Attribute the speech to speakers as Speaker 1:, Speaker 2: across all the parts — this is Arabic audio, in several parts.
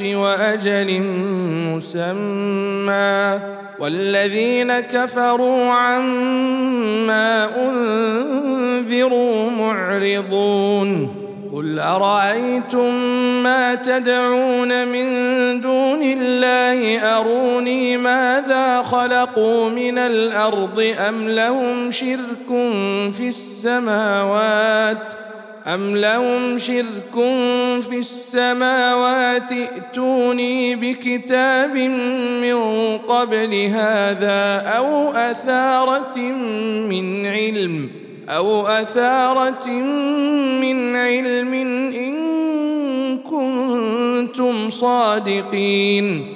Speaker 1: بالحق واجل مسمى والذين كفروا عما انذروا معرضون قل ارايتم ما تدعون من دون الله اروني ماذا خلقوا من الارض ام لهم شرك في السماوات ۖ أم لهم شرك في السماوات ائتوني بكتاب من قبل هذا أو أثارة من علم أو أثارة من علم إن كنتم صادقين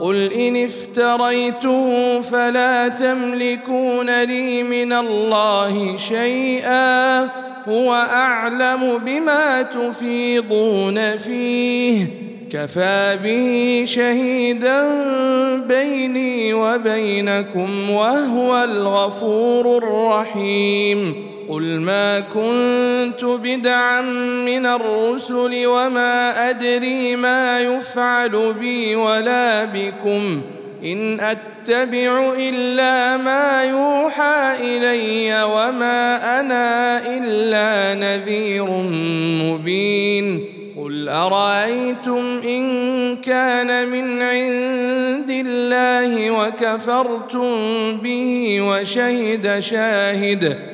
Speaker 1: قل ان افتريته فلا تملكون لي من الله شيئا هو اعلم بما تفيضون فيه كفى به شهيدا بيني وبينكم وهو الغفور الرحيم قل ما كنت بدعا من الرسل وما ادري ما يفعل بي ولا بكم ان اتبع الا ما يوحى الي وما انا الا نذير مبين قل ارايتم ان كان من عند الله وكفرتم به وشهد شاهد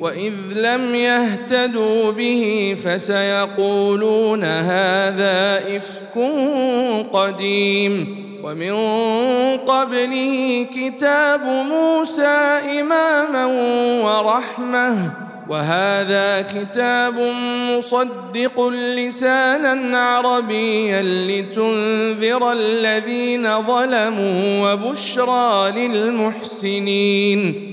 Speaker 1: واذ لم يهتدوا به فسيقولون هذا افك قديم ومن قبله كتاب موسى اماما ورحمه وهذا كتاب مصدق لسانا عربيا لتنذر الذين ظلموا وبشرى للمحسنين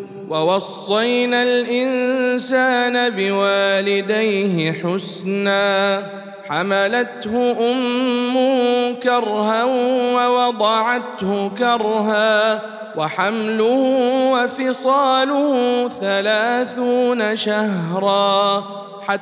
Speaker 1: ووصينا الانسان بوالديه حسنا حملته امه كرها ووضعته كرها وحمله وفصاله ثلاثون شهرا حتى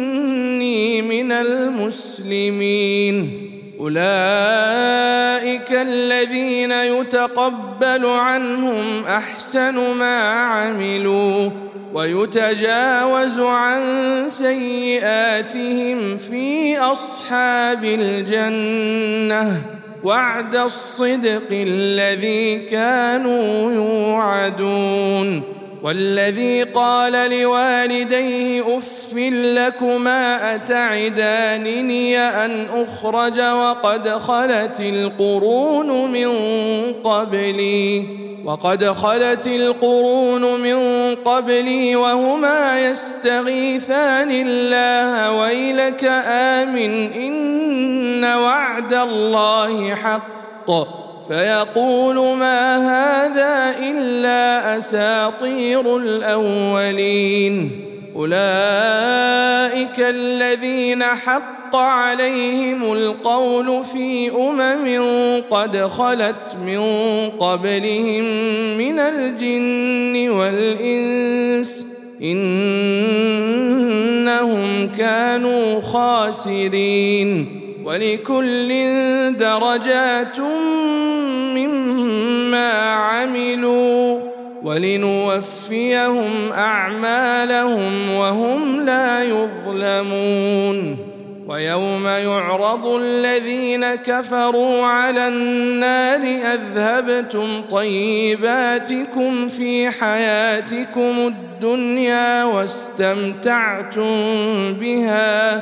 Speaker 1: من المسلمين اولئك الذين يتقبل عنهم احسن ما عملوا ويتجاوز عن سيئاتهم في اصحاب الجنه وعد الصدق الذي كانوا يوعدون والذي قال لوالديه اف لكما اتعدانني ان اخرج وقد خلت القرون من قبلي وقد خلت القرون من قبلي وهما يستغيثان الله ويلك امن ان وعد الله حق فيقول ما هذا الا اساطير الاولين اولئك الذين حق عليهم القول في امم قد خلت من قبلهم من الجن والانس انهم كانوا خاسرين ولكل درجات مما عملوا ولنوفيهم اعمالهم وهم لا يظلمون ويوم يعرض الذين كفروا على النار اذهبتم طيباتكم في حياتكم الدنيا واستمتعتم بها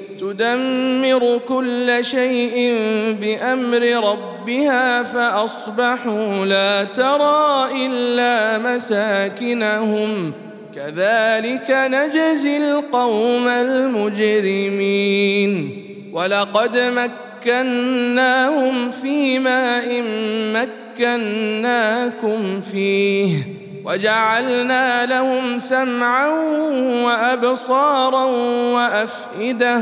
Speaker 1: تدمر كل شيء بامر ربها فاصبحوا لا ترى الا مساكنهم كذلك نجزي القوم المجرمين ولقد مكناهم في ماء مكناكم فيه وجعلنا لهم سمعا وابصارا وافئده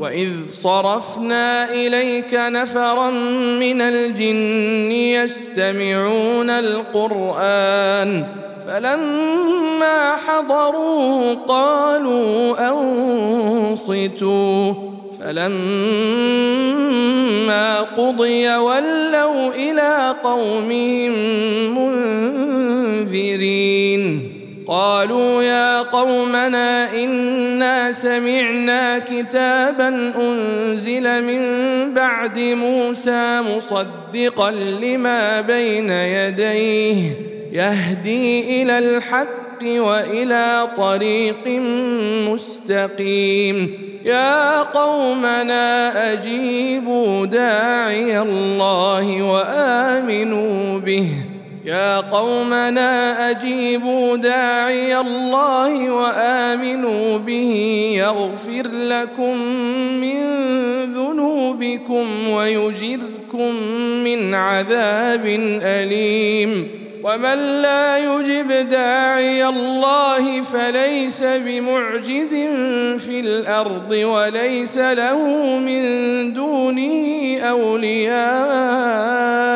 Speaker 1: واذ صرفنا اليك نفرا من الجن يستمعون القران فلما حضروا قالوا انصتوا فلما قضي ولوا الى قومهم منذرين قالوا يا قومنا انا سمعنا كتابا انزل من بعد موسى مصدقا لما بين يديه يهدي الى الحق والى طريق مستقيم يا قومنا اجيبوا داعي الله وامنوا به يا قومنا اجيبوا داعي الله وامنوا به يغفر لكم من ذنوبكم ويجركم من عذاب اليم ومن لا يجب داعي الله فليس بمعجز في الارض وليس له من دونه اولياء